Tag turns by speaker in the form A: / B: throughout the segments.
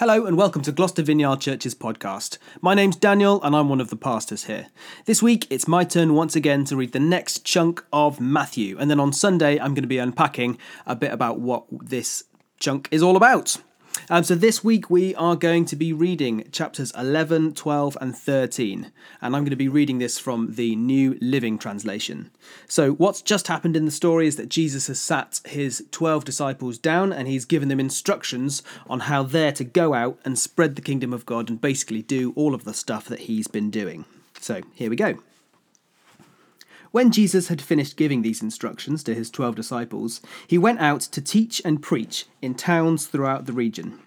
A: Hello and welcome to Gloucester Vineyard Church's podcast. My name's Daniel and I'm one of the pastors here. This week it's my turn once again to read the next chunk of Matthew, and then on Sunday I'm going to be unpacking a bit about what this chunk is all about. Um, so this week we are going to be reading chapters 11, 12, and 13. And I'm going to be reading this from the New Living Translation. So, what's just happened in the story is that Jesus has sat his 12 disciples down and he's given them instructions on how they're to go out and spread the kingdom of God and basically do all of the stuff that he's been doing. So, here we go. When Jesus had finished giving these instructions to his twelve disciples, he went out to teach and preach in towns throughout the region.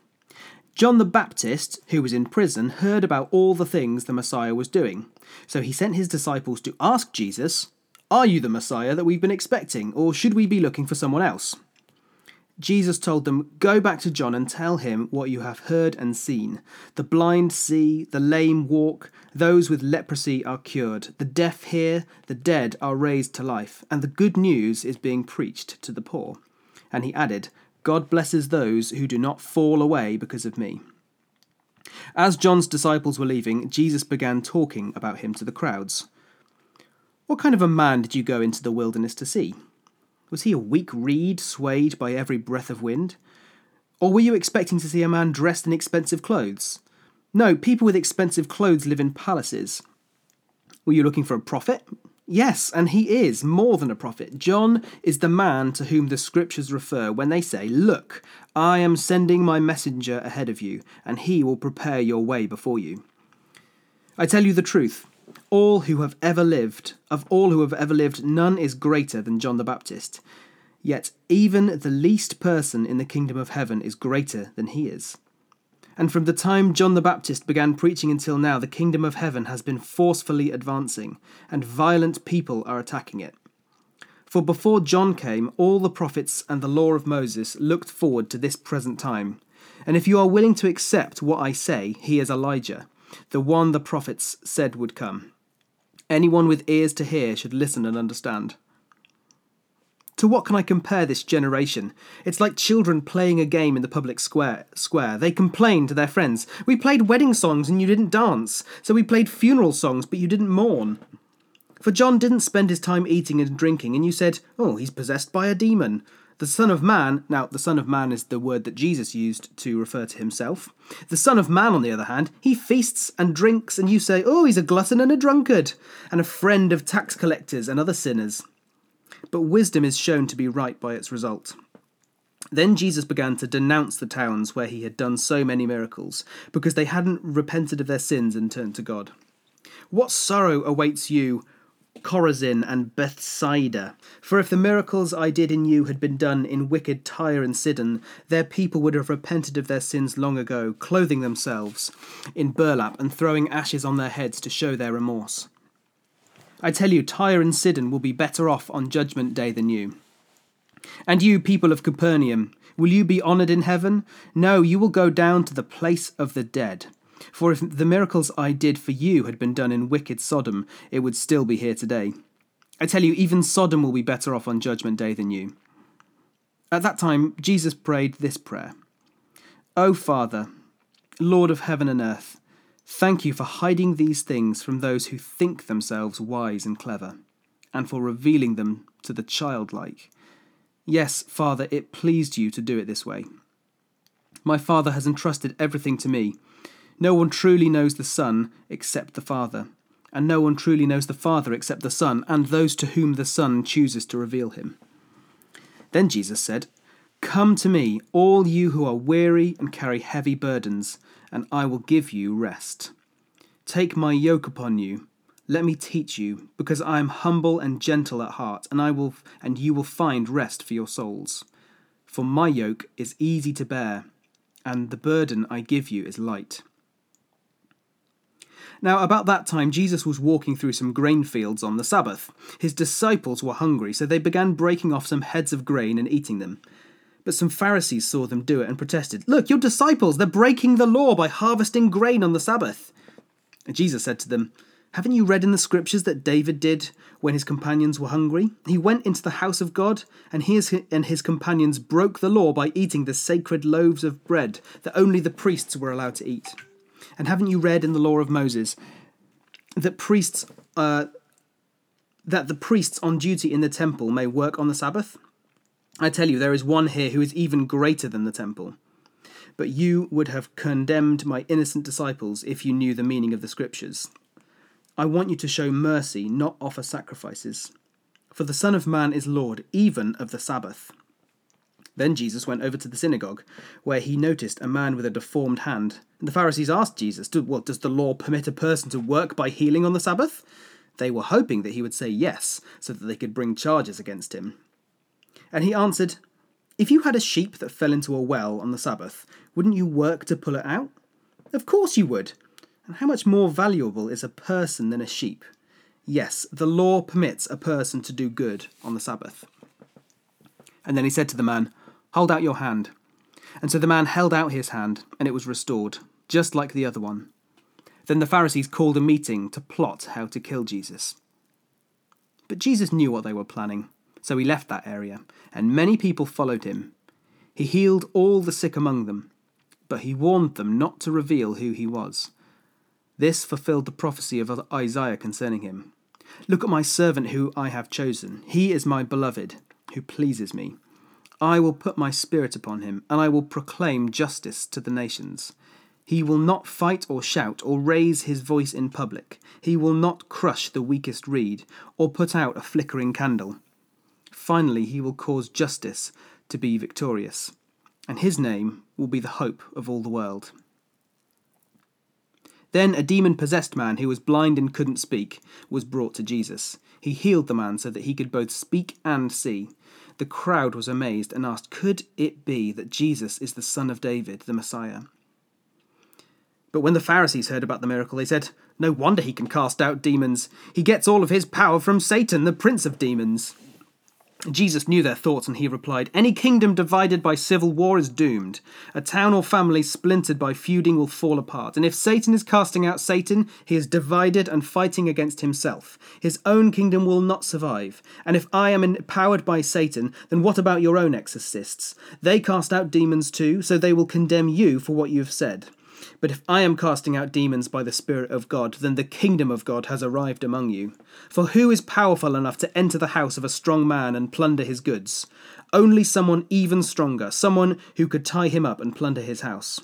A: John the Baptist, who was in prison, heard about all the things the Messiah was doing. So he sent his disciples to ask Jesus, Are you the Messiah that we've been expecting, or should we be looking for someone else? Jesus told them, Go back to John and tell him what you have heard and seen. The blind see, the lame walk, those with leprosy are cured, the deaf hear, the dead are raised to life, and the good news is being preached to the poor. And he added, God blesses those who do not fall away because of me. As John's disciples were leaving, Jesus began talking about him to the crowds. What kind of a man did you go into the wilderness to see? Was he a weak reed swayed by every breath of wind? Or were you expecting to see a man dressed in expensive clothes? No, people with expensive clothes live in palaces. Were you looking for a prophet? Yes, and he is more than a prophet. John is the man to whom the scriptures refer when they say, Look, I am sending my messenger ahead of you, and he will prepare your way before you. I tell you the truth all who have ever lived, of all who have ever lived, none is greater than John the Baptist. Yet even the least person in the kingdom of heaven is greater than he is. And from the time John the Baptist began preaching until now, the kingdom of heaven has been forcefully advancing, and violent people are attacking it. For before John came, all the prophets and the law of Moses looked forward to this present time. And if you are willing to accept what I say, he is Elijah, the one the prophets said would come. Anyone with ears to hear should listen and understand. To what can I compare this generation? It's like children playing a game in the public square. Square. They complain to their friends. We played wedding songs and you didn't dance. So we played funeral songs but you didn't mourn. For John didn't spend his time eating and drinking, and you said, Oh, he's possessed by a demon. The Son of Man, now, the Son of Man is the word that Jesus used to refer to himself. The Son of Man, on the other hand, he feasts and drinks, and you say, Oh, he's a glutton and a drunkard, and a friend of tax collectors and other sinners. But wisdom is shown to be right by its result. Then Jesus began to denounce the towns where he had done so many miracles, because they hadn't repented of their sins and turned to God. What sorrow awaits you, Chorazin and Bethsaida. For if the miracles I did in you had been done in wicked Tyre and Sidon, their people would have repented of their sins long ago, clothing themselves in burlap and throwing ashes on their heads to show their remorse. I tell you, Tyre and Sidon will be better off on Judgment Day than you. And you, people of Capernaum, will you be honoured in heaven? No, you will go down to the place of the dead. For if the miracles I did for you had been done in wicked Sodom, it would still be here today. I tell you, even Sodom will be better off on Judgment Day than you. At that time, Jesus prayed this prayer O Father, Lord of heaven and earth, thank you for hiding these things from those who think themselves wise and clever, and for revealing them to the childlike. Yes, Father, it pleased you to do it this way. My Father has entrusted everything to me. No one truly knows the Son except the Father, and no one truly knows the Father except the Son, and those to whom the Son chooses to reveal him. Then Jesus said, Come to me, all you who are weary and carry heavy burdens, and I will give you rest. Take my yoke upon you. Let me teach you, because I am humble and gentle at heart, and I will and you will find rest for your souls. For my yoke is easy to bear, and the burden I give you is light. Now, about that time, Jesus was walking through some grain fields on the Sabbath. His disciples were hungry, so they began breaking off some heads of grain and eating them. But some Pharisees saw them do it and protested, Look, your disciples, they're breaking the law by harvesting grain on the Sabbath. And Jesus said to them, Haven't you read in the scriptures that David did when his companions were hungry? He went into the house of God, and he and his companions broke the law by eating the sacred loaves of bread that only the priests were allowed to eat. And haven't you read in the law of Moses that priests uh, that the priests on duty in the temple may work on the Sabbath? I tell you, there is one here who is even greater than the temple. But you would have condemned my innocent disciples if you knew the meaning of the scriptures. I want you to show mercy, not offer sacrifices. For the Son of Man is Lord, even of the Sabbath. Then Jesus went over to the synagogue, where he noticed a man with a deformed hand. And the Pharisees asked Jesus, Well, does the law permit a person to work by healing on the Sabbath? They were hoping that he would say yes, so that they could bring charges against him. And he answered, If you had a sheep that fell into a well on the Sabbath, wouldn't you work to pull it out? Of course you would. And how much more valuable is a person than a sheep? Yes, the law permits a person to do good on the Sabbath. And then he said to the man, Hold out your hand. And so the man held out his hand, and it was restored, just like the other one. Then the Pharisees called a meeting to plot how to kill Jesus. But Jesus knew what they were planning, so he left that area, and many people followed him. He healed all the sick among them, but he warned them not to reveal who he was. This fulfilled the prophecy of Isaiah concerning him. Look at my servant who I have chosen. He is my beloved, who pleases me. I will put my spirit upon him, and I will proclaim justice to the nations. He will not fight or shout or raise his voice in public. He will not crush the weakest reed or put out a flickering candle. Finally, he will cause justice to be victorious, and his name will be the hope of all the world. Then a demon possessed man who was blind and couldn't speak was brought to Jesus. He healed the man so that he could both speak and see. The crowd was amazed and asked, Could it be that Jesus is the son of David, the Messiah? But when the Pharisees heard about the miracle, they said, No wonder he can cast out demons. He gets all of his power from Satan, the prince of demons. Jesus knew their thoughts, and he replied, Any kingdom divided by civil war is doomed. A town or family splintered by feuding will fall apart. And if Satan is casting out Satan, he is divided and fighting against himself. His own kingdom will not survive. And if I am empowered by Satan, then what about your own exorcists? They cast out demons too, so they will condemn you for what you have said. But if I am casting out demons by the Spirit of God, then the kingdom of God has arrived among you. For who is powerful enough to enter the house of a strong man and plunder his goods? Only someone even stronger, someone who could tie him up and plunder his house.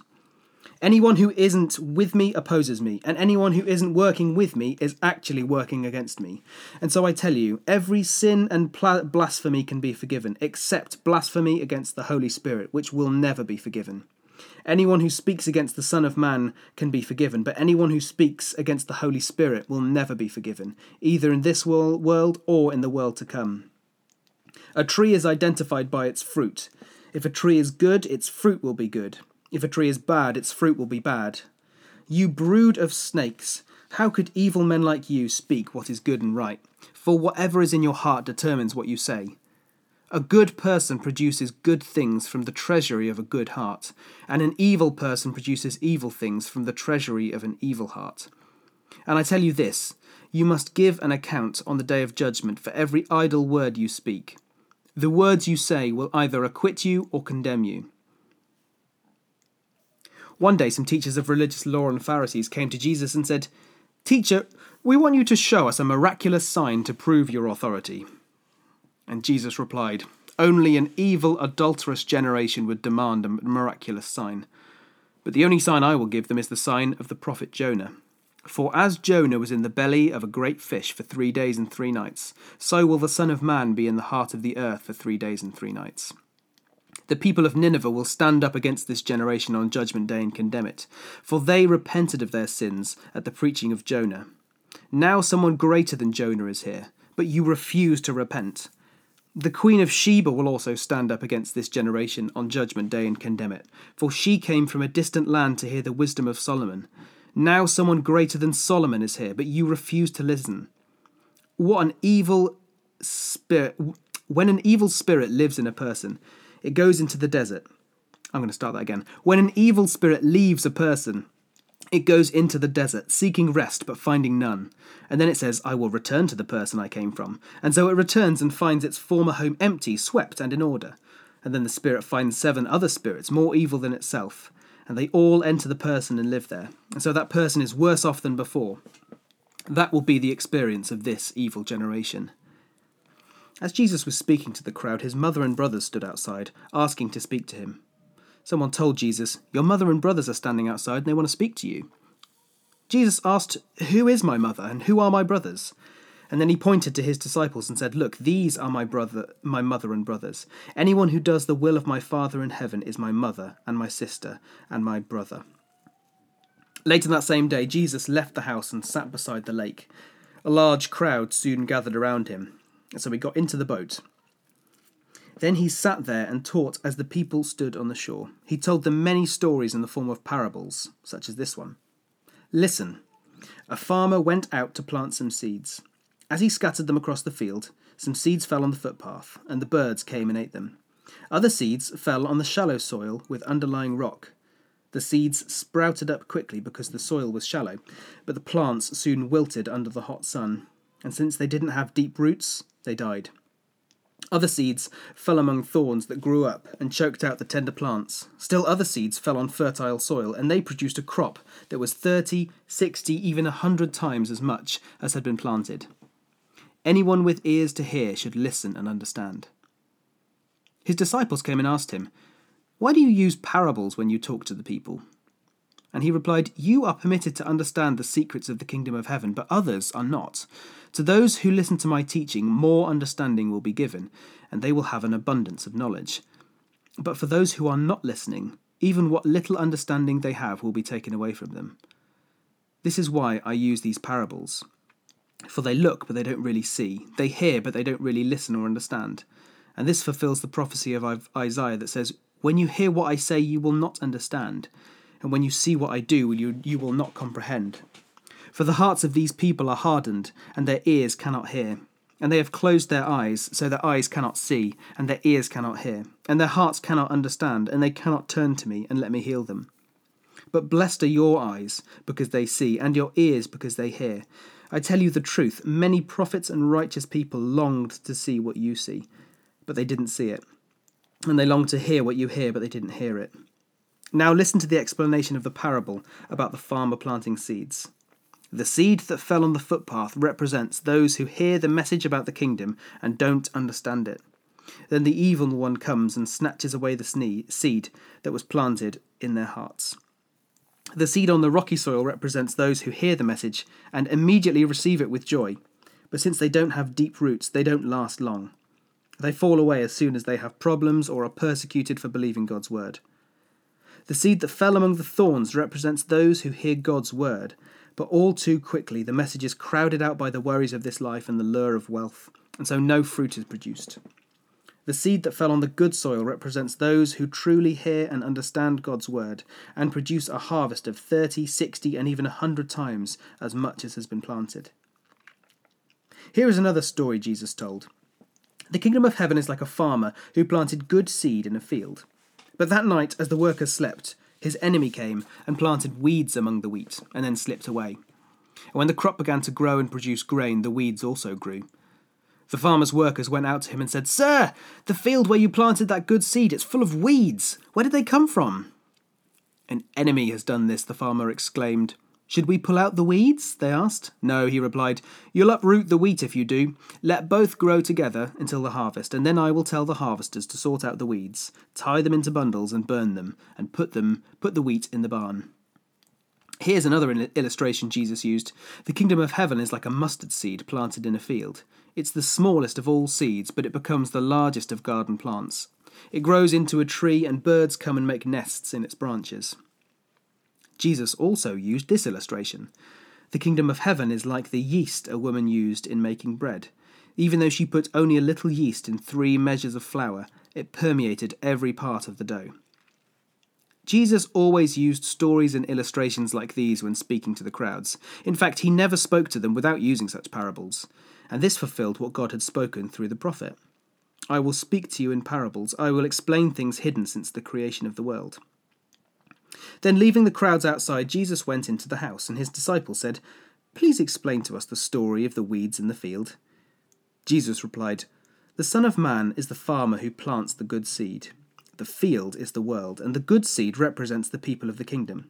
A: Anyone who isn't with me opposes me, and anyone who isn't working with me is actually working against me. And so I tell you, every sin and blasphemy can be forgiven, except blasphemy against the Holy Spirit, which will never be forgiven. Anyone who speaks against the Son of Man can be forgiven, but anyone who speaks against the Holy Spirit will never be forgiven, either in this world or in the world to come. A tree is identified by its fruit. If a tree is good, its fruit will be good. If a tree is bad, its fruit will be bad. You brood of snakes, how could evil men like you speak what is good and right? For whatever is in your heart determines what you say. A good person produces good things from the treasury of a good heart, and an evil person produces evil things from the treasury of an evil heart. And I tell you this you must give an account on the day of judgment for every idle word you speak. The words you say will either acquit you or condemn you. One day, some teachers of religious law and Pharisees came to Jesus and said, Teacher, we want you to show us a miraculous sign to prove your authority. And Jesus replied, Only an evil, adulterous generation would demand a miraculous sign. But the only sign I will give them is the sign of the prophet Jonah. For as Jonah was in the belly of a great fish for three days and three nights, so will the Son of Man be in the heart of the earth for three days and three nights. The people of Nineveh will stand up against this generation on Judgment Day and condemn it, for they repented of their sins at the preaching of Jonah. Now someone greater than Jonah is here, but you refuse to repent. The Queen of Sheba will also stand up against this generation on Judgment Day and condemn it, for she came from a distant land to hear the wisdom of Solomon. Now someone greater than Solomon is here, but you refuse to listen. What an evil spirit. When an evil spirit lives in a person, it goes into the desert. I'm going to start that again. When an evil spirit leaves a person, It goes into the desert, seeking rest but finding none. And then it says, I will return to the person I came from. And so it returns and finds its former home empty, swept, and in order. And then the spirit finds seven other spirits, more evil than itself. And they all enter the person and live there. And so that person is worse off than before. That will be the experience of this evil generation. As Jesus was speaking to the crowd, his mother and brothers stood outside, asking to speak to him. Someone told Jesus, Your mother and brothers are standing outside and they want to speak to you. Jesus asked, Who is my mother and who are my brothers? And then he pointed to his disciples and said, Look, these are my brother my mother and brothers. Anyone who does the will of my Father in heaven is my mother and my sister and my brother. Later that same day, Jesus left the house and sat beside the lake. A large crowd soon gathered around him, so he got into the boat then he sat there and taught as the people stood on the shore. He told them many stories in the form of parables, such as this one. Listen, a farmer went out to plant some seeds. As he scattered them across the field, some seeds fell on the footpath, and the birds came and ate them. Other seeds fell on the shallow soil with underlying rock. The seeds sprouted up quickly because the soil was shallow, but the plants soon wilted under the hot sun, and since they didn't have deep roots, they died. Other seeds fell among thorns that grew up and choked out the tender plants. Still other seeds fell on fertile soil, and they produced a crop that was 30, 60, even a 100 times as much as had been planted. Anyone with ears to hear should listen and understand. His disciples came and asked him, Why do you use parables when you talk to the people? And he replied, You are permitted to understand the secrets of the kingdom of heaven, but others are not. To those who listen to my teaching, more understanding will be given, and they will have an abundance of knowledge. But for those who are not listening, even what little understanding they have will be taken away from them. This is why I use these parables. For they look, but they don't really see. They hear, but they don't really listen or understand. And this fulfills the prophecy of Isaiah that says, When you hear what I say, you will not understand. And when you see what I do, you, you will not comprehend. For the hearts of these people are hardened, and their ears cannot hear. And they have closed their eyes, so their eyes cannot see, and their ears cannot hear, and their hearts cannot understand, and they cannot turn to me and let me heal them. But blessed are your eyes, because they see, and your ears, because they hear. I tell you the truth, many prophets and righteous people longed to see what you see, but they didn't see it. And they longed to hear what you hear, but they didn't hear it. Now listen to the explanation of the parable about the farmer planting seeds. The seed that fell on the footpath represents those who hear the message about the kingdom and don't understand it. Then the evil one comes and snatches away the seed that was planted in their hearts. The seed on the rocky soil represents those who hear the message and immediately receive it with joy. But since they don't have deep roots, they don't last long. They fall away as soon as they have problems or are persecuted for believing God's word. The seed that fell among the thorns represents those who hear God's word but all too quickly, the message is crowded out by the worries of this life and the lure of wealth, and so no fruit is produced. The seed that fell on the good soil represents those who truly hear and understand God's word and produce a harvest of 30, 60, and even 100 times as much as has been planted. Here is another story Jesus told. The kingdom of heaven is like a farmer who planted good seed in a field. But that night, as the workers slept, his enemy came and planted weeds among the wheat, and then slipped away. And when the crop began to grow and produce grain, the weeds also grew. The farmer's workers went out to him and said, Sir, the field where you planted that good seed, it's full of weeds. Where did they come from? An enemy has done this, the farmer exclaimed. Should we pull out the weeds? they asked. No, he replied. You'll uproot the wheat if you do. Let both grow together until the harvest, and then I will tell the harvesters to sort out the weeds, tie them into bundles and burn them, and put them put the wheat in the barn. Here's another illustration Jesus used. The kingdom of heaven is like a mustard seed planted in a field. It's the smallest of all seeds, but it becomes the largest of garden plants. It grows into a tree, and birds come and make nests in its branches. Jesus also used this illustration. The kingdom of heaven is like the yeast a woman used in making bread. Even though she put only a little yeast in three measures of flour, it permeated every part of the dough. Jesus always used stories and illustrations like these when speaking to the crowds. In fact, he never spoke to them without using such parables, and this fulfilled what God had spoken through the prophet. I will speak to you in parables, I will explain things hidden since the creation of the world. Then, leaving the crowds outside, Jesus went into the house, and his disciples said, Please explain to us the story of the weeds in the field. Jesus replied, The Son of Man is the farmer who plants the good seed. The field is the world, and the good seed represents the people of the kingdom.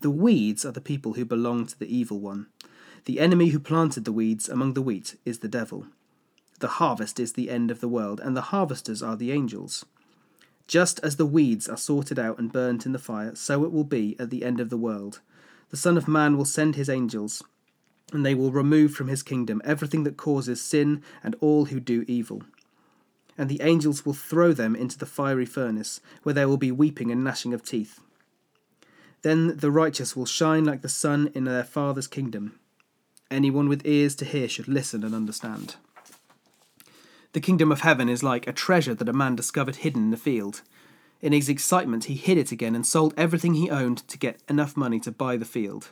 A: The weeds are the people who belong to the evil one. The enemy who planted the weeds among the wheat is the devil. The harvest is the end of the world, and the harvesters are the angels. Just as the weeds are sorted out and burnt in the fire, so it will be at the end of the world. The Son of Man will send his angels, and they will remove from his kingdom everything that causes sin and all who do evil. And the angels will throw them into the fiery furnace, where there will be weeping and gnashing of teeth. Then the righteous will shine like the sun in their Father's kingdom. Anyone with ears to hear should listen and understand. The kingdom of heaven is like a treasure that a man discovered hidden in the field. In his excitement, he hid it again and sold everything he owned to get enough money to buy the field.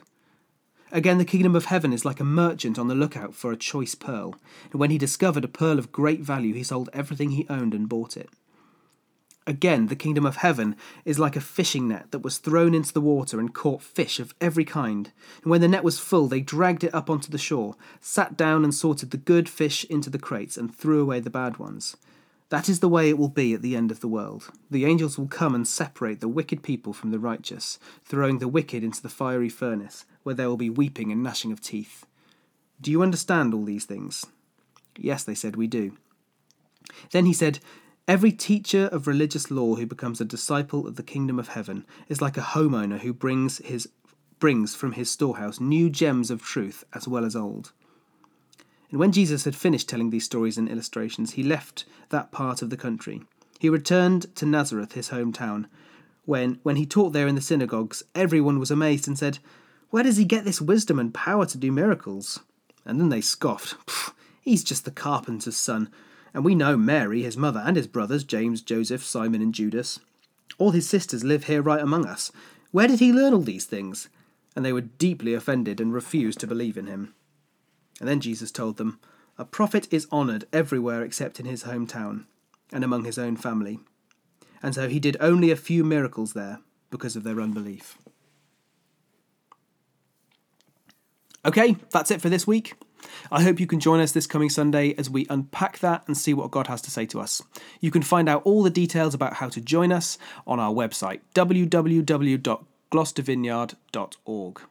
A: Again, the kingdom of heaven is like a merchant on the lookout for a choice pearl, and when he discovered a pearl of great value, he sold everything he owned and bought it. Again, the kingdom of heaven is like a fishing net that was thrown into the water and caught fish of every kind. And when the net was full, they dragged it up onto the shore, sat down and sorted the good fish into the crates, and threw away the bad ones. That is the way it will be at the end of the world. The angels will come and separate the wicked people from the righteous, throwing the wicked into the fiery furnace, where there will be weeping and gnashing of teeth. Do you understand all these things? Yes, they said, we do. Then he said, Every teacher of religious law who becomes a disciple of the kingdom of heaven is like a homeowner who brings his brings from his storehouse new gems of truth as well as old. And when Jesus had finished telling these stories and illustrations, he left that part of the country. He returned to Nazareth, his hometown. When, when he taught there in the synagogues, everyone was amazed and said, Where does he get this wisdom and power to do miracles? And then they scoffed. He's just the carpenter's son. And we know Mary, his mother, and his brothers, James, Joseph, Simon, and Judas. All his sisters live here right among us. Where did he learn all these things? And they were deeply offended and refused to believe in him. And then Jesus told them, A prophet is honoured everywhere except in his hometown and among his own family. And so he did only a few miracles there because of their unbelief. Okay, that's it for this week. I hope you can join us this coming Sunday as we unpack that and see what God has to say to us. You can find out all the details about how to join us on our website, www.gloucestervineyard.org.